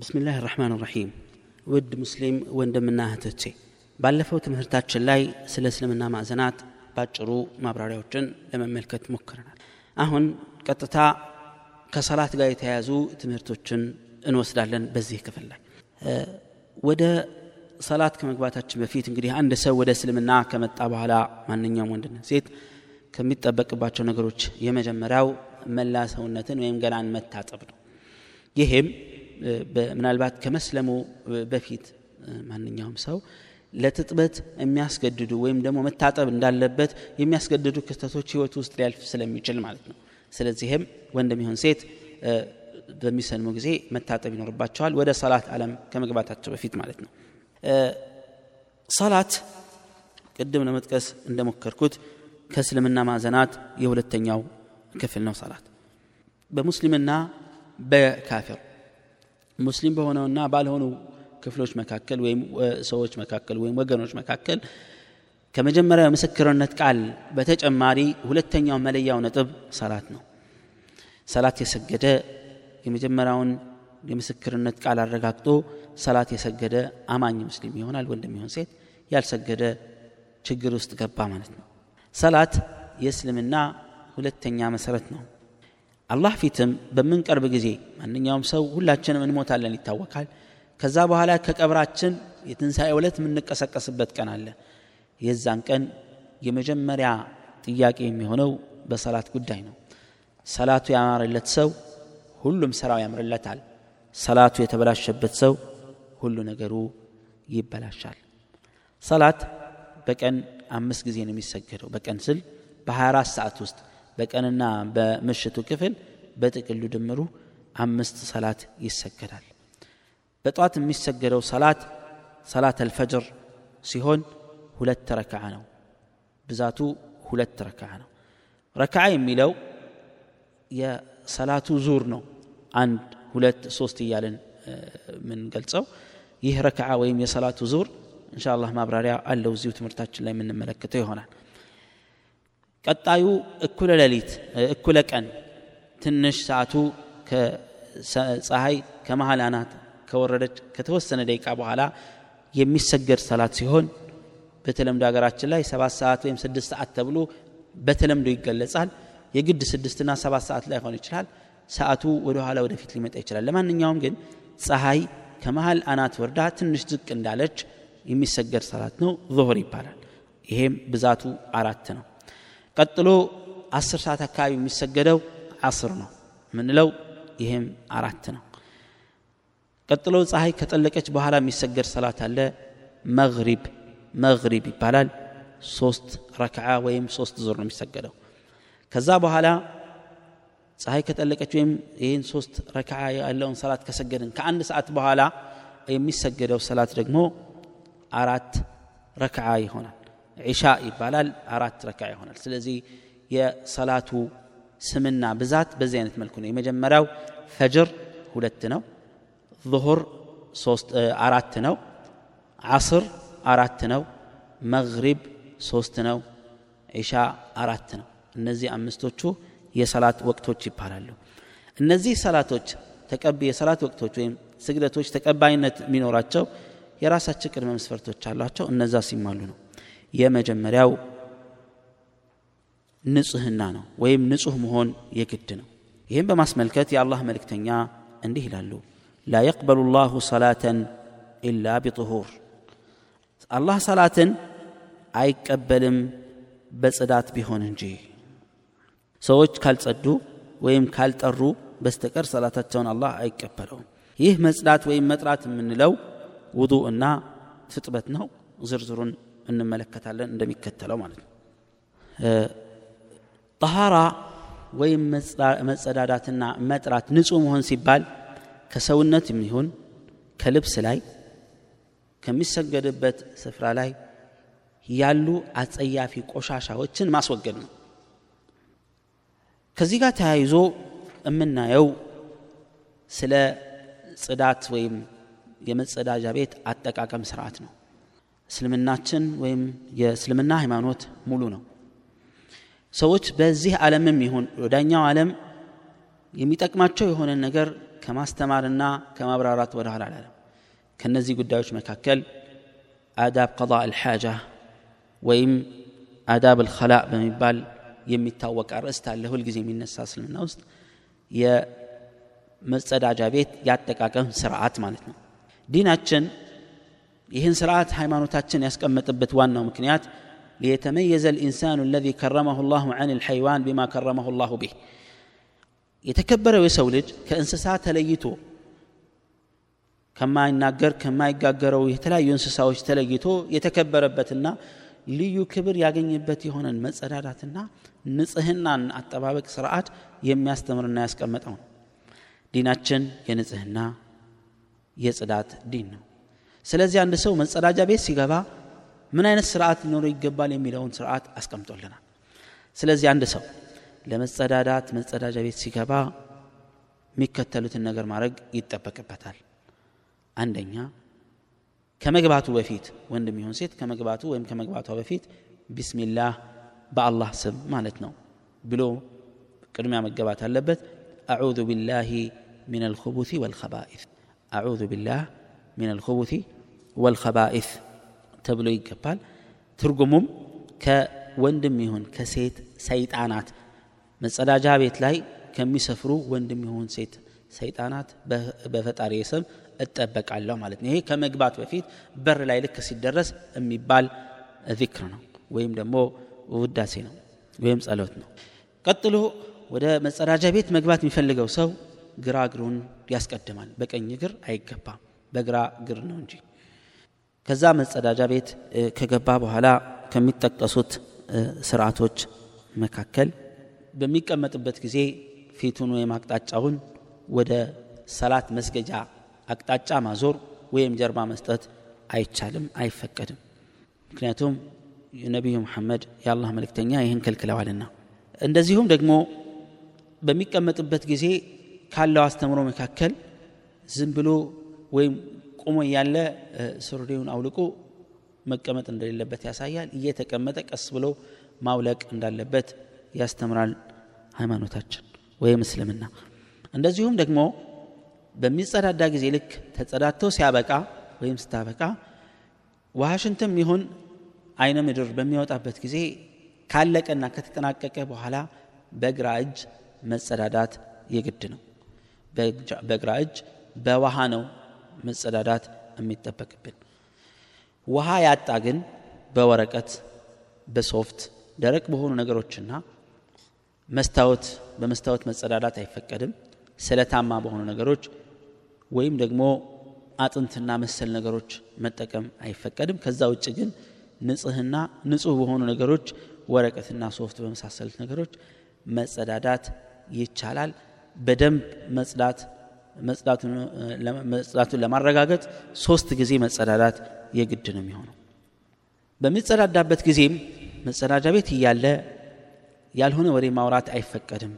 ብስሚላህ ራሕማን ራሒም ውድ ሙስሊም ወንድምና እህቶቼ ባለፈው ትምህርታችን ላይ ስለ እስልምና ማዕዘናት ባጭሩ ማብራሪያዎችን ለመመልከት ሞክረናል። አሁን ቀጥታ ከሰላት ጋር የተያያዙ ትምህርቶችን እንወስዳለን በዚህ ክፍል ላይ። ወደ ሰላት ከመግባታችን በፊት እንግዲህ አንድ ሰው ወደ እስልምና ከመጣ በኋላ ማንኛውም ወንድና ሴት ከሚጠበቅባቸው ነገሮች የመጀመሪያው መላ ሰውነትን ወይም ገላን መታጠብ ነው። ይሄም ምናልባት ከመስለሙ በፊት ማንኛውም ሰው ለትጥበት የሚያስገድዱ ወይም ደግሞ መታጠብ እንዳለበት የሚያስገድዱ ክስተቶች ህይወት ውስጥ ሊያልፍ ስለሚችል ማለት ነው። ስለዚህም ወንድም ይሁን ሴት በሚሰልሙ ጊዜ መታጠብ ይኖርባቸዋል ወደ ሰላት አለም ከመግባታቸው በፊት ማለት ነው። ሰላት ቅድም ለመጥቀስ እንደሞከርኩት ከእስልምና ማዕዘናት የሁለተኛው ክፍል ነው ሰላት። በሙስሊምና በካፊር ሙስሊም በሆነውና ባልሆኑ ክፍሎች መካከል ወይም ሰዎች መካከል ወይም ወገኖች መካከል ከመጀመሪያው የምስክርነት ቃል በተጨማሪ ሁለተኛው መለያው ነጥብ ሰላት ነው። ሰላት የሰገደ የመጀመሪያውን የምስክርነት ቃል አረጋግጦ ሰላት የሰገደ አማኝ ሙስሊም ይሆናል ወንድም ይሆን ሴት። ያልሰገደ ችግር ውስጥ ገባ ማለት ነው። ሰላት የእስልምና ሁለተኛ መሰረት ነው አላህ ፊትም በምንቀርብ ጊዜ ማንኛውም ሰው ሁላችንም እንሞታለን ይታወቃል። ከዛ በኋላ ከቀብራችን የትንሣኤ ዕለት የምንቀሰቀስበት ቀን አለ። የዛን ቀን የመጀመሪያ ጥያቄ የሚሆነው በሰላት ጉዳይ ነው። ሰላቱ ያማረለት ሰው ሁሉም ስራው ያምርለታል። ሰላቱ የተበላሸበት ሰው ሁሉ ነገሩ ይበላሻል። ሰላት በቀን አምስት ጊዜ ነው የሚሰገደው። በቀን ስል በ24 ሰዓት ውስጥ በቀንና በምሽቱ ክፍል በጥቅሉ ድምሩ አምስት ሰላት ይሰገዳል። በጠዋት የሚሰገደው ሰላት ሰላት አልፈጅር ሲሆን ሁለት ረክዓ ነው። ብዛቱ ሁለት ረክዓ ነው። ረክዓ የሚለው የሰላቱ ዙር ነው። አንድ ሁለት ሶስት እያለን የምንገልጸው። ይህ ረክዓ ወይም የሰላቱ ዙር እንሻ አላህ ማብራሪያ አለው። እዚሁ ትምህርታችን ላይ የምንመለከተው ይሆናል ቀጣዩ እኩለ ሌሊት እኩለ ቀን ትንሽ ሰዓቱ ፀሐይ ከመሀል አናት ከወረደች ከተወሰነ ደቂቃ በኋላ የሚሰገድ ሰላት ሲሆን በተለምዶ ሀገራችን ላይ ሰባት ሰዓት ወይም ስድስት ሰዓት ተብሎ በተለምዶ ይገለጻል። የግድ ስድስትና ሰባት ሰዓት ላይ ሆን ይችላል። ሰዓቱ ወደ ኋላ ወደፊት ሊመጣ ይችላል። ለማንኛውም ግን ፀሐይ ከመሀል አናት ወርዳ ትንሽ ዝቅ እንዳለች የሚሰገድ ሰላት ነው። ዙሁር ይባላል። ይሄም ብዛቱ አራት ነው ቀጥሎ አስር ሰዓት አካባቢ የሚሰገደው አስር ነው። ምንለው ይሄም አራት ነው። ቀጥሎ ፀሐይ ከጠለቀች በኋላ የሚሰገድ ሰላት አለ። መግሪብ መግሪብ ይባላል። ሶስት ረክዓ ወይም ሶስት ዙር ነው የሚሰገደው። ከዛ በኋላ ፀሐይ ከጠለቀች ወይም ይህን ሶስት ረክዓ ያለውን ሰላት ከሰገድን ከአንድ ሰዓት በኋላ የሚሰገደው ሰላት ደግሞ አራት ረክዓ ይሆናል ዒሻ ይባላል። አራት ረክዓ ይሆናል። ስለዚህ የሰላቱ ስምና ብዛት በዚህ አይነት መልኩ ነው። የመጀመሪያው ፈጅር ሁለት ነው። ظهር አራት ነው። ዓስር አራት ነው። መግሪብ ሶስት ነው። ዒሻ አራት ነው። እነዚህ አምስቶቹ የሰላት ወቅቶች ይባላሉ። እነዚህ ሰላቶች የሰላት ወቅቶች ወይም ስግደቶች ተቀባይነት የሚኖራቸው የራሳቸው ቅድመ መስፈርቶች አሏቸው። እነዛ ሲሟሉ ነው የመጀመሪያው ንጽህና ነው ወይም ንጹህ መሆን የግድ ነው። ይህም በማስመልከት የአላህ መልእክተኛ እንዲህ ይላሉ። ላ የቅበሉ ላሁ ሰላተን ኢላ ቢጥሁር። አላህ ሰላትን አይቀበልም በጽዳት ቢሆን እንጂ። ሰዎች ካልጸዱ ወይም ካልጠሩ በስተቀር ሰላታቸውን አላህ አይቀበለውም። ይህ መጽዳት ወይም መጥራት የምንለው ውዱ እና ፍጥበት ነው። ዝርዝሩን እንመለከታለን እንደሚከተለው ማለት ነው። ጠሃራ ወይም መጸዳዳትና መጥራት ንጹህ መሆን ሲባል ከሰውነት የሚሆን ከልብስ ላይ ከሚሰገድበት ስፍራ ላይ ያሉ አጸያፊ ቆሻሻዎችን ማስወገድ ነው። ከዚህ ጋር ተያይዞ የምናየው ስለ ጽዳት ወይም የመጸዳጃ ቤት አጠቃቀም ስርዓት ነው እስልምናችን ወይም የእስልምና ሃይማኖት ሙሉ ነው። ሰዎች በዚህ ዓለምም ይሁን ወዳኛው ዓለም የሚጠቅማቸው የሆነ ነገር ከማስተማርና ከማብራራት ወደ ኋላ አላለም። ከነዚህ ጉዳዮች መካከል አዳብ ቀض አልሓጃ ወይም አዳብ አልኸላእ በሚባል የሚታወቅ አርዕስት አለ። ሁልጊዜ የሚነሳ እስልምና ውስጥ የመጸዳጃ ቤት ያጠቃቀም ስርዓት ማለት ነው። ዲናችን ይህን ስርዓት ሃይማኖታችን ያስቀመጥበት ዋናው ምክንያት ሊየተመየዘ ልኢንሳኑ አለዚ ከረመሁ ላሁ አን ልሐይዋን ቢማ ከረመሁ ላሁ ቢህ። የተከበረው የሰው ልጅ ከእንስሳ ተለይቶ ከማይናገር ከማይጋገረው የተለያዩ እንስሳዎች ተለይቶ የተከበረበትና ልዩ ክብር ያገኝበት የሆነን መጸዳዳትና ንጽህናን አጠባበቅ ስርዓት የሚያስተምርና ያስቀመጠው ነው። ዲናችን የንጽህና የጽዳት ዲን ነው። ስለዚህ አንድ ሰው መጸዳጃ ቤት ሲገባ ምን አይነት ስርዓት ሊኖረው ይገባል የሚለውን ስርዓት አስቀምጦልናል። ስለዚህ አንድ ሰው ለመጸዳዳት መጸዳጃ ቤት ሲገባ የሚከተሉትን ነገር ማድረግ ይጠበቅበታል። አንደኛ ከመግባቱ በፊት ወንድም ይሁን ሴት ከመግባቱ ወይም ከመግባቷ በፊት ቢስሚላህ በአላህ ስም ማለት ነው ብሎ ቅድሚያ መገባት አለበት። አዑዙ ቢላሂ ምን አልኹቡቲ ወልኸባኢት አዑዙ ቢላህ ምን አልኹቡቲ ወልኸባኢት ተብሎ ይገባል። ትርጉሙም ከወንድም ይሁን ከሴት ሰይጣናት። መጸዳጃ ቤት ላይ ከሚሰፍሩ ወንድም ይሁን ሴት ሰይጣናት በፈጣሪ ስም እጠበቃለሁ ማለት ነው። ይሄ ከመግባት በፊት በር ላይ ልክ ሲደረስ የሚባል ዚክር ነው ወይም ደግሞ ውዳሴ ነው ወይም ጸሎት ነው። ቀጥሎ ወደ መጸዳጃ ቤት መግባት የሚፈልገው ሰው ግራ እግሩን ያስቀድማል። በቀኝ እግር አይገባም። በግራ እግር ነው እንጂ ከዛ መጸዳጃ ቤት ከገባ በኋላ ከሚጠቀሱት ስርዓቶች መካከል በሚቀመጥበት ጊዜ ፊቱን ወይም አቅጣጫውን ወደ ሰላት መስገጃ አቅጣጫ ማዞር ወይም ጀርባ መስጠት አይቻልም አይፈቀድም። ምክንያቱም ነቢዩ መሐመድ የአላህ መልእክተኛ ይህን ከልክለዋልና። እንደዚሁም ደግሞ በሚቀመጥበት ጊዜ ካለው አስተምሮ መካከል ዝም ብሎ ወይም ቁሞ እያለ ሱሪውን አውልቆ መቀመጥ እንደሌለበት ያሳያል። እየተቀመጠ ቀስ ብሎ ማውለቅ እንዳለበት ያስተምራል ሃይማኖታችን ወይም እስልምና። እንደዚሁም ደግሞ በሚጸዳዳ ጊዜ ልክ ተጸዳድቶ ሲያበቃ ወይም ስታበቃ ዋሽንትም ይሁን አይነ ምድር በሚወጣበት ጊዜ ካለቀና ከተጠናቀቀ በኋላ በግራ እጅ መጸዳዳት የግድ ነው። በግራ እጅ በውሃ ነው መጸዳዳት የሚጠበቅብን። ውሃ ያጣ ግን በወረቀት በሶፍት ደረቅ በሆኑ ነገሮችና መስታወት በመስታወት መጸዳዳት አይፈቀድም። ስለታማ በሆኑ ነገሮች ወይም ደግሞ አጥንትና መሰል ነገሮች መጠቀም አይፈቀድም። ከዛ ውጭ ግን ንጽህና ንጹህ በሆኑ ነገሮች ወረቀትና ሶፍት በመሳሰሉት ነገሮች መጸዳዳት ይቻላል። በደንብ መጽዳት መጽዳቱን ለማረጋገጥ ሶስት ጊዜ መጸዳዳት የግድ ነው የሚሆነው። በሚጸዳዳበት ጊዜም መጸዳጃ ቤት እያለ ያልሆነ ወሬ ማውራት አይፈቀድም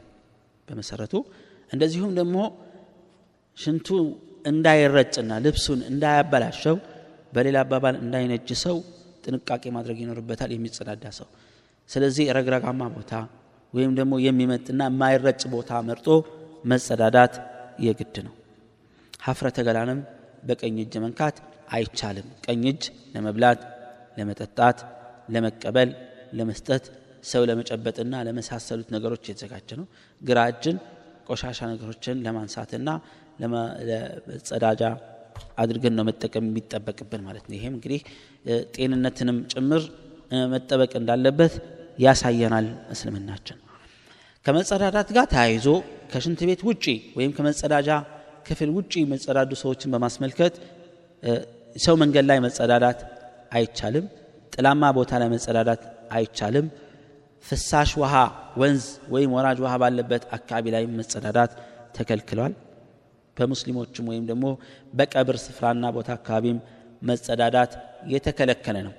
በመሰረቱ። እንደዚሁም ደግሞ ሽንቱ እንዳይረጭና ልብሱን እንዳያበላሸው በሌላ አባባል እንዳይነጅ ሰው ጥንቃቄ ማድረግ ይኖርበታል የሚጸዳዳ ሰው። ስለዚህ ረግረጋማ ቦታ ወይም ደግሞ የሚመጥና የማይረጭ ቦታ መርጦ መጸዳዳት የግድ ነው። ሀፍረተ ገላንም በቀኝ እጅ መንካት አይቻልም። ቀኝ እጅ ለመብላት ለመጠጣት ለመቀበል ለመስጠት ሰው ለመጨበጥና ለመሳሰሉት ነገሮች የተዘጋጀ ነው። ግራ እጅን ቆሻሻ ነገሮችን ለማንሳትና ለመጸዳጃ አድርገን ነው መጠቀም የሚጠበቅብን ማለት ነው። ይሄም እንግዲህ ጤንነትንም ጭምር መጠበቅ እንዳለበት ያሳየናል እስልምናችን ከመጸዳዳት ጋር ተያይዞ ከሽንት ቤት ውጪ ወይም ከመጸዳጃ ክፍል ውጪ መጸዳዱ ሰዎችን በማስመልከት ሰው መንገድ ላይ መጸዳዳት አይቻልም ጥላማ ቦታ ላይ መጸዳዳት አይቻልም ፍሳሽ ውሃ ወንዝ ወይም ወራጅ ውሃ ባለበት አካባቢ ላይ መጸዳዳት ተከልክሏል። በሙስሊሞችም ወይም ደግሞ በቀብር ስፍራና ቦታ አካባቢም መጸዳዳት የተከለከለ ነው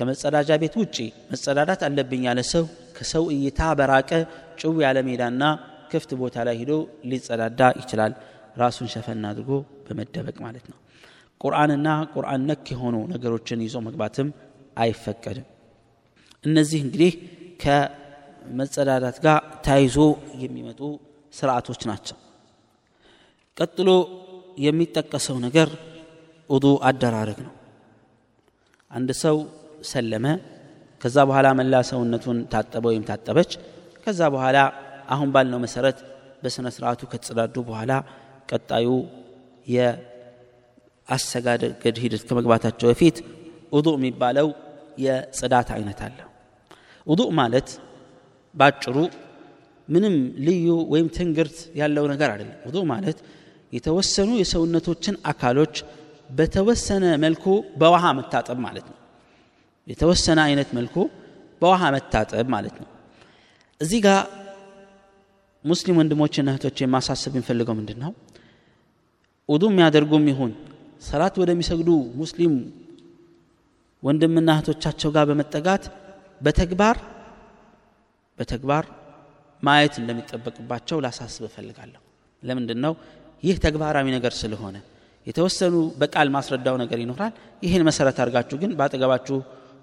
ከመጸዳጃ ቤት ውጪ መጸዳዳት አለብኝ ያለ ሰው ከሰው እይታ በራቀ ጭው ያለ ሜዳና ክፍት ቦታ ላይ ሂዶ ሊጸዳዳ ይችላል። ራሱን ሸፈን አድርጎ በመደበቅ ማለት ነው። ቁርአንና ቁርአን ነክ የሆኑ ነገሮችን ይዞ መግባትም አይፈቀድም። እነዚህ እንግዲህ ከመጸዳዳት ጋር ተያይዞ የሚመጡ ስርዓቶች ናቸው። ቀጥሎ የሚጠቀሰው ነገር ውዱ አደራረግ ነው። አንድ ሰው ሰለመ። ከዛ በኋላ መላ ሰውነቱን ታጠበ ወይም ታጠበች። ከዛ በኋላ አሁን ባልነው መሰረት በስነ ስርዓቱ ከተጸዳዱ በኋላ ቀጣዩ የአሰጋገድ ሂደት ከመግባታቸው በፊት ውዱእ የሚባለው የጽዳት አይነት አለ። ውዱእ ማለት ባጭሩ ምንም ልዩ ወይም ትንግርት ያለው ነገር አይደለም። ውዱእ ማለት የተወሰኑ የሰውነቶችን አካሎች በተወሰነ መልኩ በውሃ መታጠብ ማለት ነው የተወሰነ አይነት መልኩ በውሃ መታጠብ ማለት ነው። እዚህ ጋር ሙስሊም ወንድሞችና እህቶች የማሳሰብ የሚፈልገው ምንድን ነው ውዱ የሚያደርጉም ይሁን ሰላት ወደሚሰግዱ ሙስሊም ወንድምና እህቶቻቸው ጋር በመጠጋት በተግባር በተግባር ማየት እንደሚጠበቅባቸው ላሳስብ እፈልጋለሁ። ለምንድን ነው ይህ ተግባራዊ ነገር ስለሆነ። የተወሰኑ በቃል ማስረዳው ነገር ይኖራል። ይህን መሰረት አድርጋችሁ ግን በአጠገባችሁ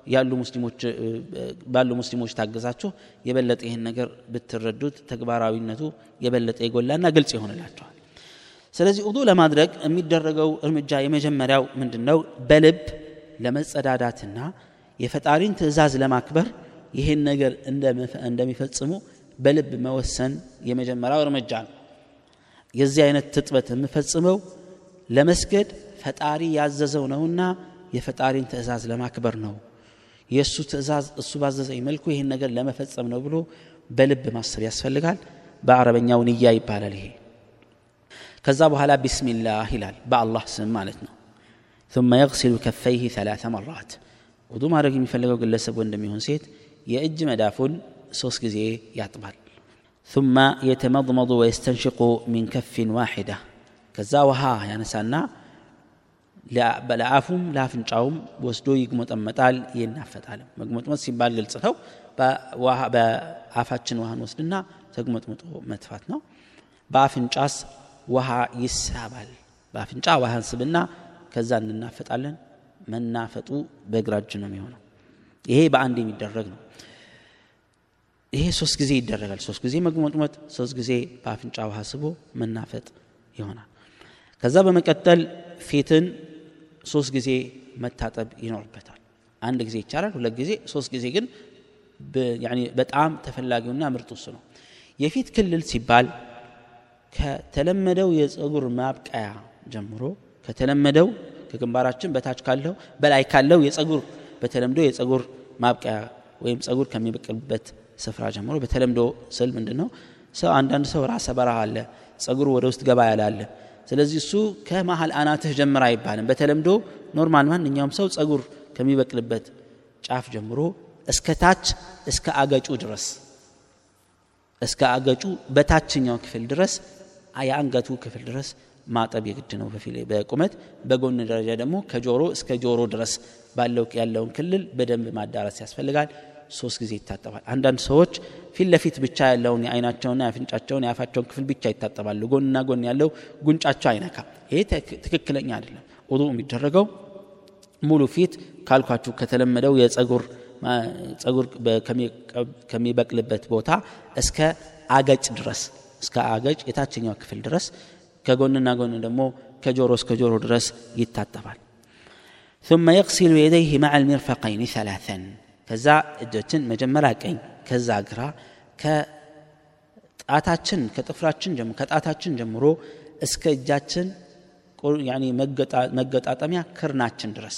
ያሉ ሙስሊሞች ባሉ ሙስሊሞች ታገዛችሁ የበለጠ ይህን ነገር ብትረዱት ተግባራዊነቱ የበለጠ የጎላና ግልጽ ይሆንላቸዋል። ስለዚህ ውዱ ለማድረግ የሚደረገው እርምጃ የመጀመሪያው ምንድን ነው በልብ ለመጸዳዳትና የፈጣሪን ትእዛዝ ለማክበር ይህን ነገር እንደሚፈጽሙ በልብ መወሰን የመጀመሪያው እርምጃ ነው። የዚህ አይነት ትጥበት የምፈጽመው ለመስገድ ፈጣሪ ያዘዘው ነውና የፈጣሪን ትእዛዝ ለማክበር ነው የእሱ ትእዛዝ እሱ ባዘዘኝ መልኩ ይህን ነገር ለመፈጸም ነው ብሎ በልብ ማሰብ ያስፈልጋል በአረበኛው ንያ ይባላል ይሄ ከዛ በኋላ ቢስሚላህ ይላል በአላህ ስም ማለት ነው ثم يغسل كفيه ثلاث مرات ውዱ ማድረግ የሚፈልገው ግለሰብ ወንድሚሆን ሴት የእጅ መዳፉን ሶስት ጊዜ ያጥባል ثم يتمضمض ويستنشق من كف واحدة ከዛ ውሃ ያነሳና ለአፉም ለአፍንጫውም ወስዶ ይግሞጠመጣል ይናፈጣል። መግሞጥመጥ ሲባል ግልጽ ነው። በአፋችን ውሃን ወስድና ተግሞጥምጦ መትፋት ነው። በአፍንጫስ ውሃ ይሳባል። በአፍንጫ ውሃን ስብና ከዛ እንናፈጣለን። መናፈጡ በግራ እጅ ነው የሚሆነው። ይሄ በአንድ የሚደረግ ነው። ይሄ ሶስት ጊዜ ይደረጋል። ሶስት ጊዜ መግሞጥመጥ ሶስት ጊዜ በአፍንጫ ውሃ ስቦ መናፈጥ ይሆናል። ከዛ በመቀጠል ፊትን ሶስት ጊዜ መታጠብ ይኖርበታል። አንድ ጊዜ ይቻላል ሁለት ጊዜ ሶስት ጊዜ ግን በጣም ተፈላጊውና ምርጡ እሱ ነው። የፊት ክልል ሲባል ከተለመደው የፀጉር ማብቀያ ጀምሮ ከተለመደው ከግንባራችን በታች ካለው በላይ ካለው የፀጉር በተለምዶ የፀጉር ማብቀያ ወይም ፀጉር ከሚበቅልበት ስፍራ ጀምሮ በተለምዶ ስል ምንድን ነው ሰው አንዳንድ ሰው ራሰ በረሃ አለ ፀጉሩ ወደ ውስጥ ገባ ያለ አለ ስለዚህ እሱ ከመሀል አናትህ ጀምር አይባልም። በተለምዶ normal ማንኛውም ሰው ፀጉር ከሚበቅልበት ጫፍ ጀምሮ እስከ ታች እስከ አገጩ ድረስ እስከ አገጩ በታችኛው ክፍል ድረስ የአንገቱ ክፍል ድረስ ማጠብ የግድ ነው። በቁመት በጎን ደረጃ ደግሞ ከጆሮ እስከ ጆሮ ድረስ ባለው ያለውን ክልል በደንብ ማዳረስ ያስፈልጋል ሶስት ጊዜ ይታጠባል አንዳንድ ሰዎች ፊት ለፊት ብቻ ያለውን የአይናቸውና የአፍንጫቸውን የአፋቸውን ክፍል ብቻ ይታጠባሉ ጎንና ጎን ያለው ጉንጫቸው አይነካም ይሄ ትክክለኛ አይደለም ውዱ የሚደረገው ሙሉ ፊት ካልኳችሁ ከተለመደው የጸጉር ጸጉር ከሚበቅልበት ቦታ እስከ አገጭ ድረስ እስከ አገጭ የታችኛው ክፍል ድረስ ከጎንና ጎን ደግሞ ከጆሮ እስከ ጆሮ ድረስ ይታጠባል ثم يغسل يديه مع المرفقين ثلاثا ከዛ እጆችን መጀመሪያ ቀኝ ከዛ ግራ ከጣታችን ከጥፍራችን ከጣታችን ጀምሮ እስከ እጃችን መገጣጠሚያ ክርናችን ድረስ።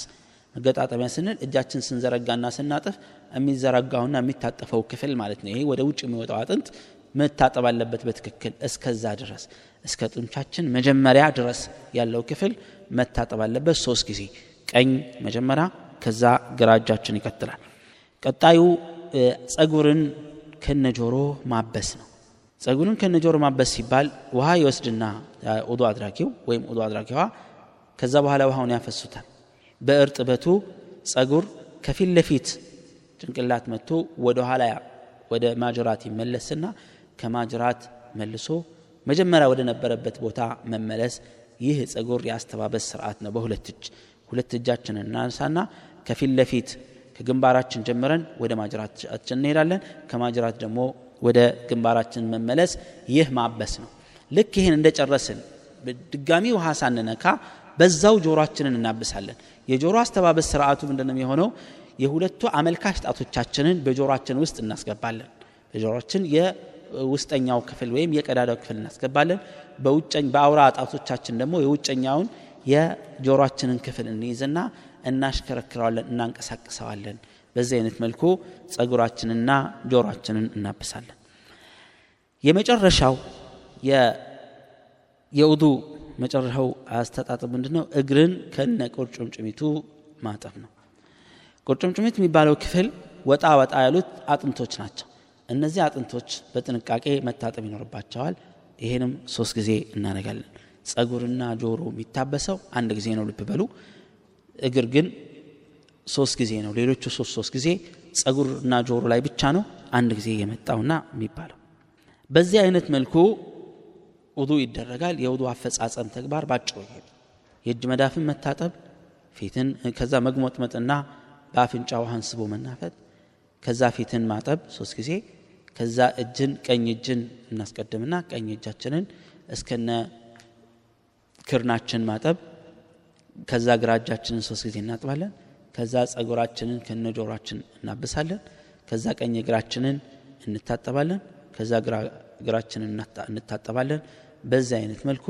መገጣጠሚያ ስንል እጃችን ስንዘረጋና ስናጥፍ የሚዘረጋውና የሚታጠፈው ክፍል ማለት ነው። ይሄ ወደ ውጭ የሚወጣው አጥንት መታጠብ አለበት በትክክል እስከዛ ድረስ። እስከ ጡንቻችን መጀመሪያ ድረስ ያለው ክፍል መታጠብ አለበት ሶስት ጊዜ። ቀኝ መጀመሪያ ከዛ ግራ እጃችን ይቀጥላል ቀጣዩ ጸጉርን ከነጆሮ ማበስ ነው። ጸጉርን ከነጆሮ ማበስ ሲባል ውሃ ይወስድና ውዱ አድራጊው ወይም ውዱ አድራጊዋ ከዛ በኋላ ውሃውን ያፈሱታል። በእርጥበቱ ጸጉር ከፊት ለፊት ጭንቅላት መጥቶ ወደ ኋላ ወደ ማጅራት ይመለስና ከማጅራት መልሶ መጀመሪያ ወደ ነበረበት ቦታ መመለስ ይህ ጸጉር የአስተባበስ ስርዓት ነው። በሁለት እጅ ሁለት እጃችንን እናነሳና ከፊት ለፊት ከግንባራችን ጀምረን ወደ ማጅራታችን እንሄዳለን። ከማጅራት ደግሞ ወደ ግንባራችን መመለስ ይህ ማበስ ነው። ልክ ይህን እንደጨረስን ድጋሚ ውሃ ሳንነካ በዛው ጆሮአችንን እናብሳለን። የጆሮ አስተባበስ ስርዓቱ ምንድነው የሆነው የሁለቱ አመልካች ጣቶቻችንን በጆሮአችን ውስጥ እናስገባለን። በጆሮአችን የውስጠኛው ክፍል ወይም የቀዳዳው ክፍል እናስገባለን። በአውራ ጣቶቻችን ደግሞ የውጨኛውን የጆሮአችንን ክፍል እንይዝና እናሽከረክረዋለን እናንቀሳቅሰዋለን። በዚህ አይነት መልኩ ጸጉራችንና ጆሮአችንን እናብሳለን። የመጨረሻው የውዱ መጨረሻው አስተጣጥብ ምንድን ነው እግርን ከነ ቁርጭምጭሚቱ ማጠብ ነው። ቁርጭምጭሚት የሚባለው ክፍል ወጣ ወጣ ያሉት አጥንቶች ናቸው። እነዚህ አጥንቶች በጥንቃቄ መታጠብ ይኖርባቸዋል። ይሄንም ሶስት ጊዜ እናደርጋለን። ጸጉርና ጆሮ የሚታበሰው አንድ ጊዜ ነው። ልብ በሉ እግር ግን ሶስት ጊዜ ነው። ሌሎቹ ሶስት ሶስት ጊዜ ጸጉርና ጆሮ ላይ ብቻ ነው አንድ ጊዜ የመጣውና የሚባለው። በዚህ አይነት መልኩ ውዱ ይደረጋል። የውዱ አፈጻጸም ተግባር ባጭሩ ይሄ የእጅ መዳፍን መታጠብ ፊትን ከዛ መግሞጥመጥና በአፍንጫ ውሃን ስቦ መናፈጥ ከዛ ፊትን ማጠብ ሶስት ጊዜ ከዛ እጅን ቀኝ እጅን እናስቀድምና ቀኝ እጃችንን እስከነ ክርናችን ማጠብ ከዛ ግራ እጃችንን ሶስት ጊዜ እናጥባለን። ከዛ ጸጉራችንን ከነ ጆሯችን እናብሳለን። ከዛ ቀኝ እግራችንን እንታጠባለን። ከዛ እግራችንን እንታጠባለን። በዚህ አይነት መልኩ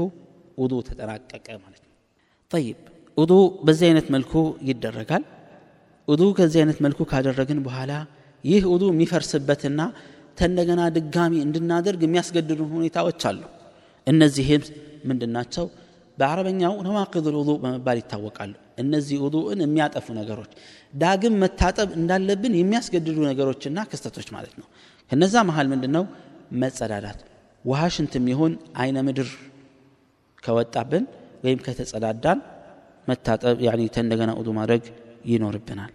ውዱ ተጠናቀቀ ማለት ነው። ጠይብ ውዱ በዚህ አይነት መልኩ ይደረጋል። ውዱ ከዚህ አይነት መልኩ ካደረግን በኋላ ይህ ውዱ የሚፈርስበትና ተንደገና ድጋሚ እንድናደርግ የሚያስገድዱ ሁኔታዎች አሉ። እነዚህም ምንድናቸው በአረበኛው ነዋቅድ ልውዱ በመባል ይታወቃሉ። እነዚህ ውዱእን የሚያጠፉ ነገሮች ዳግም መታጠብ እንዳለብን የሚያስገድዱ ነገሮችና ክስተቶች ማለት ነው። ከነዛ መሀል ምንድን ነው መጸዳዳት። ውሃ ሽንትም ይሁን አይነ ምድር ከወጣብን ወይም ከተጸዳዳን መታጠብ ያኒ ውዱ ማድረግ ይኖርብናል።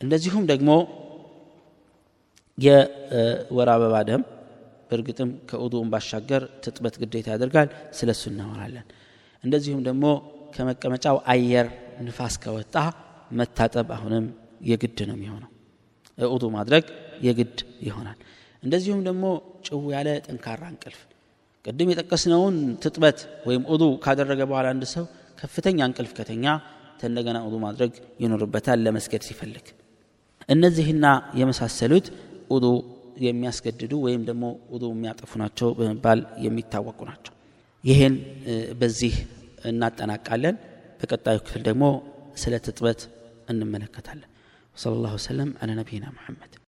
እንደዚሁም ደግሞ የወር አበባ ደም በእርግጥም ከውዱም ባሻገር ትጥበት ግዴታ ያደርጋል። ስለ እሱ እናወራለን እንደዚሁም ደግሞ ከመቀመጫው አየር ንፋስ ከወጣ መታጠብ አሁንም የግድ ነው የሚሆነው። ውዱ ማድረግ የግድ ይሆናል። እንደዚሁም ደግሞ ጭው ያለ ጠንካራ እንቅልፍ። ቅድም የጠቀስነውን ትጥበት ወይም ውዱ ካደረገ በኋላ አንድ ሰው ከፍተኛ እንቅልፍ ከተኛ ተንደገና ውዱ ማድረግ ይኖርበታል ለመስገድ ሲፈልግ። እነዚህና የመሳሰሉት ውዱ የሚያስገድዱ ወይም ደግሞ ውዱ የሚያጠፉ ናቸው በመባል የሚታወቁ ናቸው ይህን በዚህ እናጠናቃለን። በቀጣዩ ክፍል ደግሞ ስለ ትጥበት እንመለከታለን። ወሰለ ላሁ ወሰለም አለ ነቢይና መሐመድ